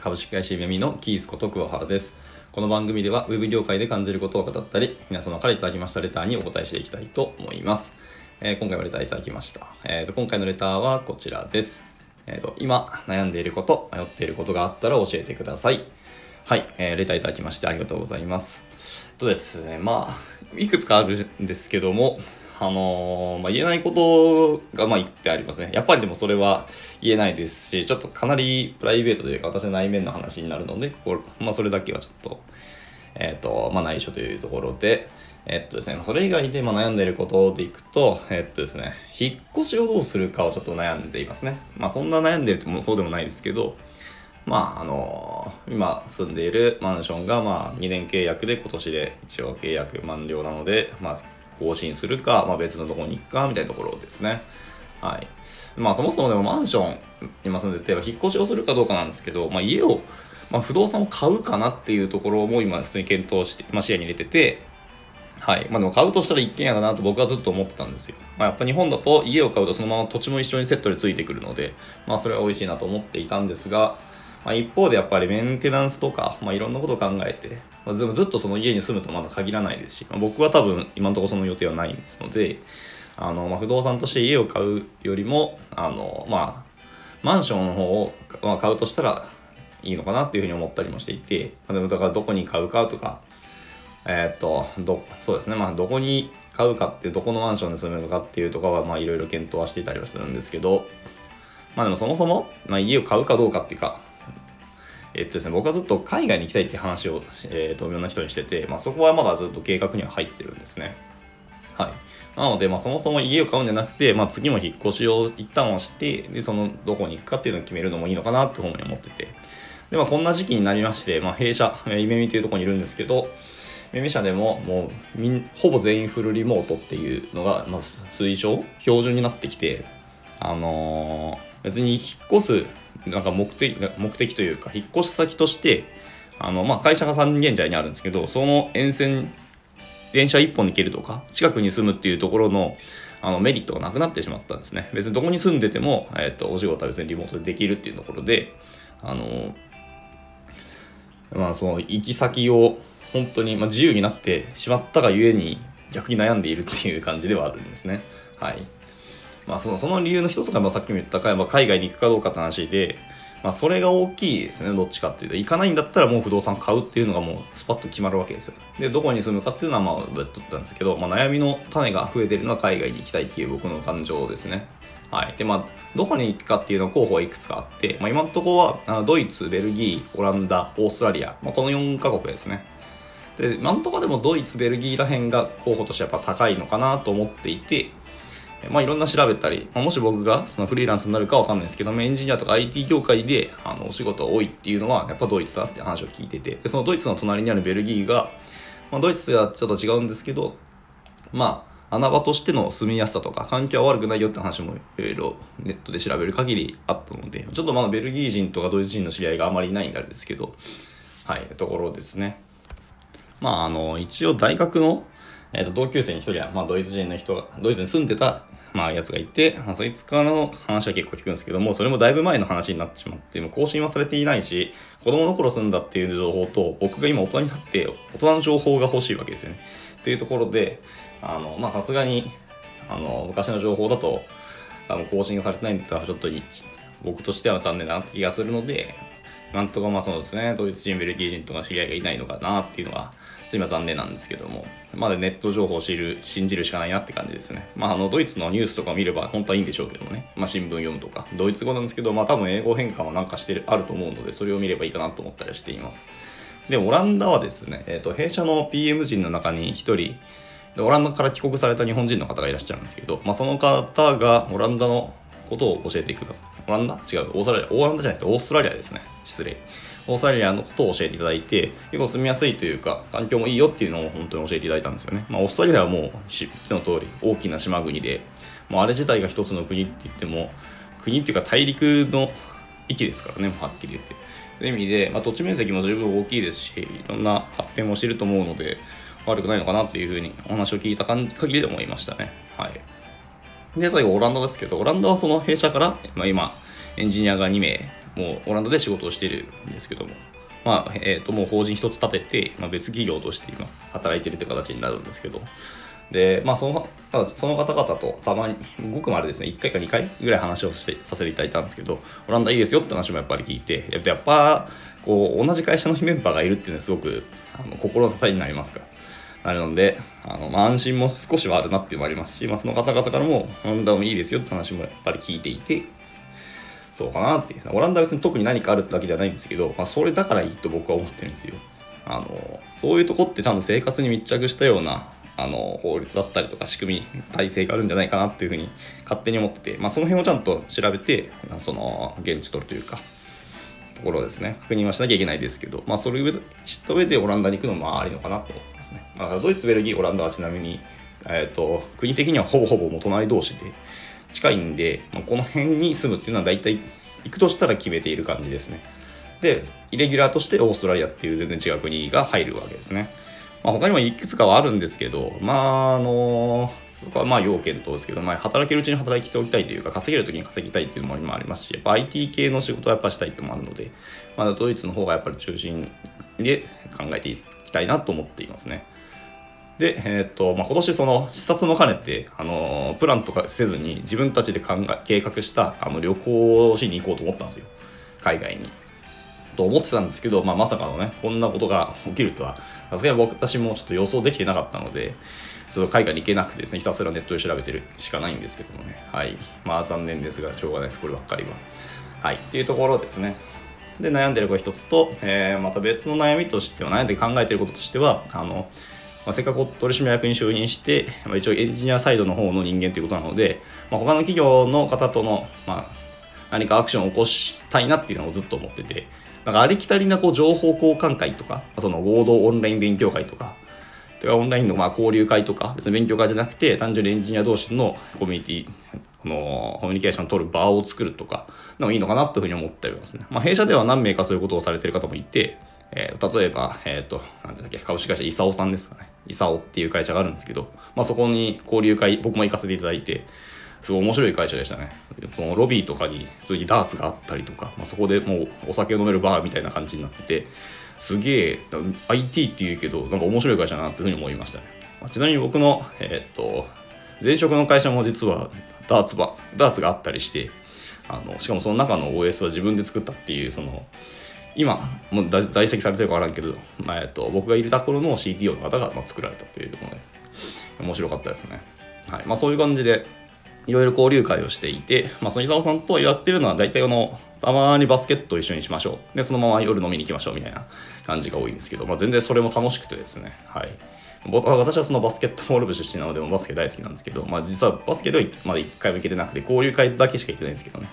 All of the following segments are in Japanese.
株式会社ゆめみのキースこと桑原です。この番組では、ウェブ業界で感じることを語ったり、皆様からいただきましたレターにお答えしていきたいと思います。えー今回もレターいただきました。えーと、今回のレターはこちらです。えーと、今、悩んでいること、迷っていることがあったら教えてください。はい。えーレターいただきましてありがとうございます。とですね、まあ、いくつかあるんですけども、あのーまあ、言えないことが、まあ、言ってありますね。やっぱりでもそれは言えないですし、ちょっとかなりプライベートというか、私の内面の話になるので、ここまあ、それだけはちょっと、えっ、と、まあ、内緒というところで、えっとですね、それ以外でま悩んでいることでいくと、えっとですね、引っ越しをどうするかをちょっと悩んでいますね。まあ、そんな悩んでるほどでもないですけど、まあ、あの今住んでいるマンションが、まあ、2年契約で今年で一応契約満了なので、まあ、更新するか、まあ、別のところに行くか、みたいなところですね。はい。まあ、そもそもでもマンション、今住んでて、引っ越しをするかどうかなんですけど、まあ、家を、まあ、不動産を買うかなっていうところも今、普通に検討して、まあ、視野に入れてて、はい。まあでも買うとしたら一軒家だなと僕はずっと思ってたんですよ。まあやっぱ日本だと家を買うとそのまま土地も一緒にセットでついてくるので、まあそれは美味しいなと思っていたんですが、まあ一方でやっぱりメンテナンスとか、まあいろんなことを考えて、まあずずっとその家に住むとまだ限らないですし、まあ、僕は多分今のところその予定はないんですので、あの、まあ不動産として家を買うよりも、あの、まあ、マンションの方を、まあ、買うとしたらいいのかなっていうふうに思ったりもしていて、まあでもだからどこに買うかとか、えーっと、ど、そうですね。まあ、どこに買うかって、どこのマンションに住めるのかっていうとかは、まあ、いろいろ検討はしていたりはするんですけど、まあでもそもそも、まあ、家を買うかどうかっていうか、えっとですね、僕はずっと海外に行きたいって話を、えーっと、いろんな人にしてて、まあ、そこはまだずっと計画には入ってるんですね。はい。なので、まあ、そもそも家を買うんじゃなくて、まあ、次も引っ越しを一旦はして、で、その、どこに行くかっていうのを決めるのもいいのかなっていうふうに思ってて。で、まあ、こんな時期になりまして、まあ、弊社、えー夢見というところにいるんですけど、夢社でももうみんほぼ全員フルリモートっていうのが、まあ、推奨標準になってきて、あのー別に引っ越すなんか目的目的というか引っ越し先としてあの、まあ、会社が三軒茶屋にあるんですけどその沿線電車一本で行けるとか近くに住むっていうところのあのメリットがなくなってしまったんですね別にどこに住んでても、えっとお仕事は別にリモートでできるっていうところであのまあ、その行き先を本当にまあ自由になってしまったがゆえに逆に悩んでいるっていう感じではあるんですね。はい。まあそのその理由の一つがまあさっきも言った海外に行くかどうかって話で、まあそれが大きいですね、どっちかっていうと。行かないんだったらもう不動産買うっていうのがもうスパッと決まるわけですよ。で、どこに住むかっていうのはまあ別途なんですけど、まあ悩みの種が増えてるのは海外に行きたいっていう僕の感情ですね。はい。で、まあ、どこに行くかっていうの候補はいくつかあって、まあ、今のところは、あのドイツ、ベルギー、オランダ、オーストラリア、まあ、この4カ国ですね。で、なんとかでもドイツ、ベルギーら辺が候補としてやっぱ高いのかなと思っていて、まあ、いろんな調べたり、まあ、もし僕がそのフリーランスになるかわかんないですけども、エンジニアとか IT 業界であのお仕事が多いっていうのは、やっぱドイツだって話を聞いてて、でそのドイツの隣にあるベルギーが、まあ、ドイツはちょっと違うんですけど、まあ、穴場としての住みやすさとか環境は悪くないよって話もいろいろネットで調べる限りあったので、ちょっとまだベルギー人とかドイツ人の知り合いがあまりいないんであれですけど、はい、ところですね。まあ、あの、一応大学の、えー、と同級生に一人は、まあ、ドイツ人の人が、ドイツに住んでた、まあ、やつがいて、まあ、そいつからの話は結構聞くんですけども、それもだいぶ前の話になってしまって、もう更新はされていないし、子供の頃住んだっていう情報と、僕が今大人になって、大人の情報が欲しいわけですよね。っていうところで、あの、まあ、さすがに、あの、昔の情報だと、あの、更新がされてないんだったら、ちょっと僕としては残念だなって気がするので、なんとかまあそうですね、ドイツ人、ベルギー人とか知り合いがいないのかなっていうのが、今残念なんですけども、まだネット情報を知る、信じるしかないなって感じですね。まああの、ドイツのニュースとかを見れば本当はいいんでしょうけどもね、まあ新聞読むとか、ドイツ語なんですけど、まあ多分英語変換はなんかしてる、あると思うので、それを見ればいいかなと思ったりしています。で、オランダはですね、えっ、と、弊社の PM 人の中に一人、でオランダから帰国された日本人の方がいらっしゃるんですけど、まあ、その方がオランダのことを教えてください。オランダ？違う、オーストラリア。オランダじゃなくてオーストラリアですね。失礼。オーストラリアのことを教えていただいて、結構住みやすいというか、環境もいいよっていうのを本当に教えていただいたんですよね。まあ、オーストラリアはもう、知っての通り、大きな島国で、もうあれ自体が一つの国って言っても、国っていうか大陸の域ですからね、はっきり言って。という意味で、まあ、土地面積も十分大きいですし、いろんな発展もしてると思うので、悪くないのかなっていうふうにお話を聞いた限りで思いましたね。はい。で、最後オランダですけど、オランダはその弊社から、まあ、今、エンジニアが2名、もうオランダで仕事をしているんですけども、まあ、えっ、ー、と、もう法人一つ立てて、まあ、別企業として今、働いてるって形になるんですけど、で、まあ、その、その方々とたまに、ごくまでですね、1回か2回ぐらい話をしてさせていただいたんですけど、オランダいいですよって話もやっぱり聞いて、やっぱ、こう、同じ会社のメンバーがいるっていうのはすごく、あの心の支えになりますから。なるので、あの、まあ、安心も少しはあるなっていうのもありますし、まあ、その方々からも、オランダもいいですよって話もやっぱり聞いていて、そうかなっていう。オランダは別に特に何かあるってわけではないんですけど、まあ、それだからいいと僕は思ってるんですよ。あの、そういうとこってちゃんと生活に密着したような、あの、法律だったりとか仕組み、体制があるんじゃないかなっていうふうに勝手に思ってて、まあ、その辺をちゃんと調べて、その、現地取るというか、ところですね、確認はしなきゃいけないですけど、まあ、それを知った上でオランダに行くのもありのかなとますね。まあ、ドイツ、ベルギー、オランダはちなみに、え、ー、と、国的にはほぼほぼもう隣同士で、近いんで、まあ、この辺に住むっていうのは大体行くとしたら決めている感じですね。で、イレギュラーとしてオーストラリアっていう全然違う国が入るわけですね。まあ、他にもいくつかはあるんですけど、まあ、あのそこはまあ要件とですけど、まあ、働けるうちに働きておきたいというか、稼げる時に稼ぎたいっていうのもありますし、やっぱ IT 系の仕事はやっぱしたいっていうのもあるので、まだドイツの方がやっぱり中心で考えていきたいなと思っていますね。で、えー、と、まあ、今年その視察も兼ねて、あのプランとかせずに自分たちで考え、計画したあの旅行をしに行こうと思ったんですよ。海外に。と思ってたんですけど、まあ、まさかのね、こんなことが起きるとは、さすがに私もちょっと予想できてなかったので、ちょっと海外に行けなくてですね、ひたすらネットで調べてるしかないんですけどもね。はい。まあ残念ですが、しょうがないです、こればっかりは。はい。っていうところですね。で、悩んでる子一つと、えー、また別の悩みとしては、悩んで考えてることとしては、あの、まあ、せっかく取締役に就任して、まあ、一応エンジニアサイドの方の人間ということなので、まあ、他の企業の方との、まあ、何かアクションを起こしたいなっていうのをずっと思ってて、なんかありきたりなこう情報交換会とか、その合同オンライン勉強会とか、てかオンラインのまあ交流会とか、別に勉強会じゃなくて、単純にエンジニア同士のコミュニティ、このコミュニケーションを取る場を作るとか、でもいいのかなというふうに思っておりますね。まあ、弊社では何名かそういうことをされている方もいて、えー、例えば、えっ、ー、と、なんだっけ、株式会社イサオさんですかね。イサオっていう会社があるんですけど、まあ、そこに交流会、僕も行かせていただいて、すごい面白い会社でしたね。そのロビーとかに普通にダーツがあったりとか、まあ、そこでもうお酒を飲めるバーみたいな感じになってて、すげえ、IT って言うけど、なんか面白い会社だなっていうふうに思いましたね。まあ、ちなみに僕の、えー、っと、前職の会社も実はダーツば、ダーツがあったりして、あの、しかもその中の OS は自分で作ったっていう、その、今、もう在籍されてるかわからんけど、まあ、えっと、僕がいるところの CTO の方が、まあ、作られたっていうところで、面白かったですね。はい。まあ、そういう感じで、いろいろ交流会をしていて、まあ、その伊沢さんとやってるのは大体あの、たまにバスケット一緒にしましょう。で、そのまま夜飲みに行きましょうみたいな感じが多いんですけど、まあ、全然それも楽しくてですね、はい。私はそのバスケットボール部出身なので、バスケ大好きなんですけど、まあ、実はバスケではまだ一回も行けてなくて、交流会だけしか行ってないんですけどね。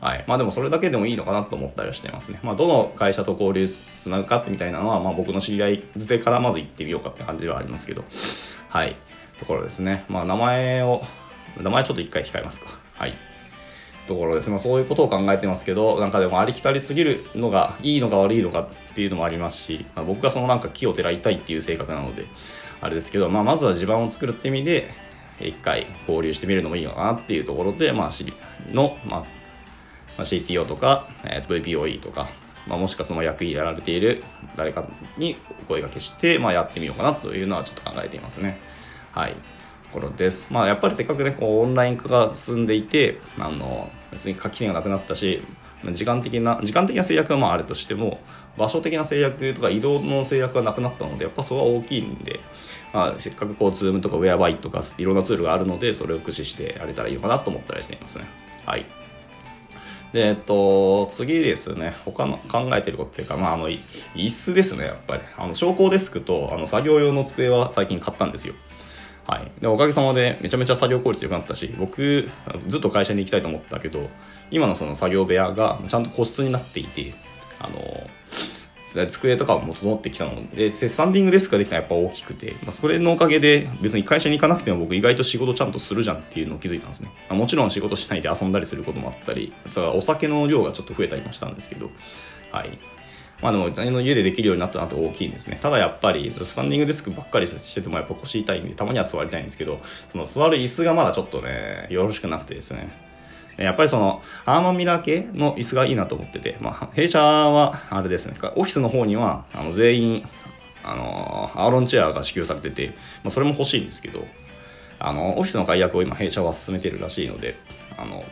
はい。まあでもそれだけでもいいのかなと思ったりはしてますね。まあどの会社と交流つなぐかみたいなのは、まあ僕の知り合いづてからまず行ってみようかって感じではありますけど、はい。ところですね。まあ名前を名前ちょっと一回控えますか。はい。ところですね。まあ、そういうことを考えてますけど、なんかでもありきたりすぎるのがいいのか悪いのかっていうのもありますし、まあ、僕がそのなんか木をてらいたいっていう性格なので、あれですけど、まあ、まずは地盤を作るって意味で、一回交流してみるのもいいのかなっていうところで、まあ、の、まあ、ま、CTO とか、えー、VPOE とか、まあ、もしくはその役員やられている誰かにお声がけして、まあ、やってみようかなというのはちょっと考えていますね。はい。ところです。まあ、やっぱりせっかくね、こうオンライン化が進んでいて、あの、別に垣根がなくなったし、時間的な、時間的な制約はまああるとしても、場所的な制約とか移動の制約がなくなったので、やっぱそれは大きいんで、まあ、せっかくこう、 Zoom とか Whereby とかいろんなツールがあるので、それを駆使してやれたらいいのかなと思ったりしていますね。はい。で、えっと、次ですね、他の考えてることっていうか、まあ、あの、椅子ですね、やっぱり。あの、昇降デスクと、あの、作業用の机は最近買ったんですよ。はい、でおかげさまでめちゃめちゃ作業効率良くなったし僕ずっと会社に行きたいと思ったけど今のその作業部屋がちゃんと個室になっていてあの机とかも整ってきたのでスタンディングデスクができたのはやっぱ大きくて、まあ、それのおかげで別に会社に行かなくても僕意外と仕事ちゃんとするじゃんっていうのを気づいたんですね、まあ、もちろん仕事しないで遊んだりすることもあったりお酒の量がちょっと増えたりもしたんですけどはい。まあでも、の家でできるようになったなって大きいんですね。ただやっぱり、スタンディングデスクばっかりしててもやっぱ腰痛いんで、たまには座りたいんですけど、その座る椅子がまだちょっとね、よろしくなくてですね。やっぱりその、アーマンミラー系の椅子がいいなと思ってて、まあ、弊社は、あれですね、オフィスの方には、あの、全員、あの、アーロンチェアが支給されてて、まあ、それも欲しいんですけど、あの、オフィスの解約を今、弊社は進めてるらしいので、あの、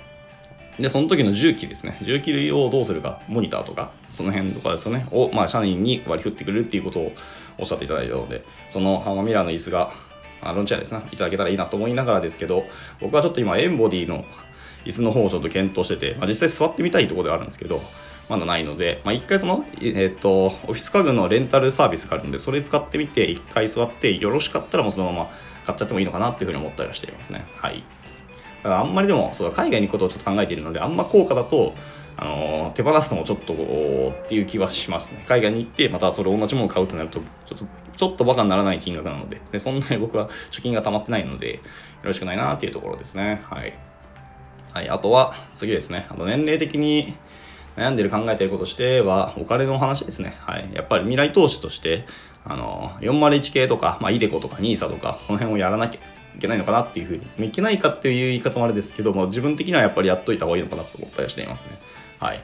で、その時の重機ですね。重機類をどうするか、モニターとか、その辺とかですよね、を、まあ、社員に割り振ってくれるっていうことをおっしゃっていただいたので、そのハーマミラーの椅子が、あロンチェアですね、いただけたらいいなと思いながらですけど、僕はちょっと今、エンボディの椅子の方をちょっと検討してて、まあ、実際座ってみたいところではあるんですけど、まだないので、まあ、一回その、えっ、と、オフィス家具のレンタルサービスがあるので、それ使ってみて、一回座って、よろしかったらもうそのまま買っちゃってもいいのかなっていうふうに思ったりはしていますね。はい。だからあんまりでも、そう海外に行くことをちょっと考えているので、あんま高価だと、あの手放すのもちょっとっていう気はしますね。海外に行って、またそれ同じものを買うとなると、ちょっと、ちょっとバカにならない金額なので、でそんなに 僕は貯金が溜まってないので、よろしくないなっていうところですね。はい。はい、あとは、次ですね。あと年齢的に悩んでる考えてることとしては、お金の話ですね。はい。やっぱり未来投資として、あの、401系とか、まあ、イデコとか NISA とか、この辺をやらなきゃいけないのかなっていうふうに、いけないかっていう言い方もあれですけども、自分的にはやっぱりやっといた方がいいのかなと思ったりはしていますね。はい。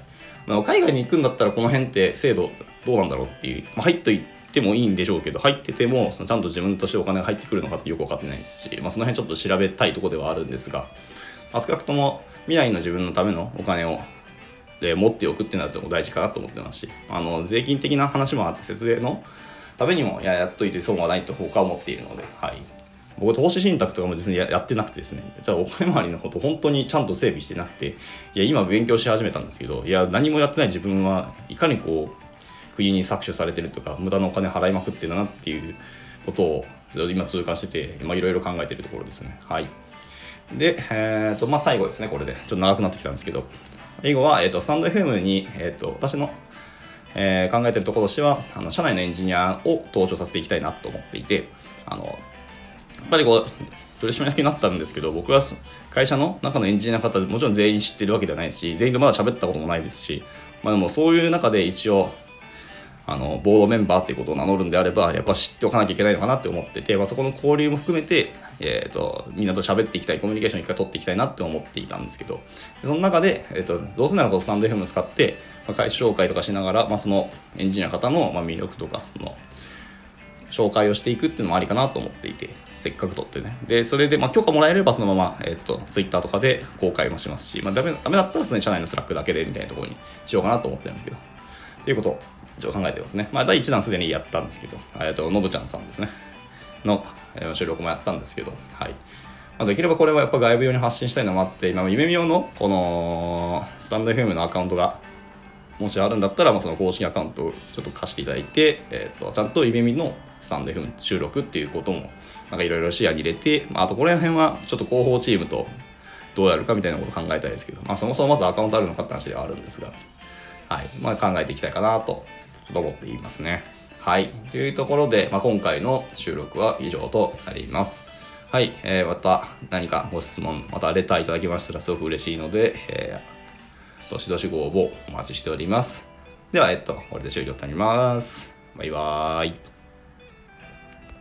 まあ、海外に行くんだったらこの辺って制度どうなんだろうっていう、まあ、入っといてもいいんでしょうけど、入ってても、そのちゃんと自分としてお金が入ってくるのかってよくわかってないですし、まあ、その辺ちょっと調べたいところではあるんですが、まあ、少なくとも未来の自分のためのお金をで持っておくってなると大事かなと思ってますし、あの、税金的な話もあって、節税のためにもややっといて損はないと僕は思っているので、はい。僕投資信託とかも実にやってなくてですね、じゃあお金回りのこと本当にちゃんと整備してなくて、いや、今勉強し始めたんですけど、いや、何もやってない自分はいかにこう、国に搾取されてるとか、無駄なお金払いまくってるなっていうことを今痛感してて、いろいろ考えてるところですね。はい。で、えっ、ー、と、まあ最後ですね、これで。ちょっと長くなってきたんですけど、英語は、えっ、ー、と、スタンド FM に、えっ、ー、と、私のえー、考えてるところとしてはあの社内のエンジニアを登場させていきたいなと思っていてあのやっぱりこう、取締役になったんですけど、僕は会社の中のエンジニアの方、もちろん全員知ってるわけではないし、全員とまだ喋ったこともないですし、まあでもそういう中で一応、あの、ボードメンバーっていうことを名乗るんであれば、やっぱ知っておかなきゃいけないのかなって思ってて、まあそこの交流も含めて、えっ、ー、と、みんなと喋っていきたい、コミュニケーション一回取っていきたいなって思っていたんですけど、その中で、えっ、ー、と、どうせならこのスタンド FM を使って、まあ、会社紹介とかしながら、まあそのエンジニアの方の、まあ、魅力とか、その、紹介をしていくっていうのもありかなと思っていて、せっかく取ってね。で、それで、まあ、許可もらえればそのまま、えっ、と、ツイッターとかで公開もしますし、まあ、ダメ、ダメだったらですね、社内の Slack だけでみたいなところにしようかなと思ってるんですけど。っていうことを一応考えてますね。まあ、第1弾すでにやったんですけど、えっと、のぶちゃんさんですね。の、えー、収録もやったんですけど、はい。まあ、できればこれはやっぱ外部用に発信したいのもあって、今、夢見用のこのスタンド FM のアカウントがもしあるんだったら、まあ、その公式アカウントをちょっと貸していただいて、えっ、ー、と、ちゃんと夢見のスタンド FM 収録っていうこともなんかいろいろ視野に入れて、まあ、あとこの辺はちょっと広報チームとどうやるかみたいなこと考えたいですけど、まあ、そもそもまずアカウントあるのかって話ではあるんですが、はい。まあ、考えていきたいかなと、ちょっと思っていますね。はい。というところで、まあ、今回の収録は以上となります。はい。えー、また何かご質問、またレターいただきましたらすごく嬉しいので、えー、どしどしご応募お待ちしております。では、えっと、これで終了となります。バイバーイ。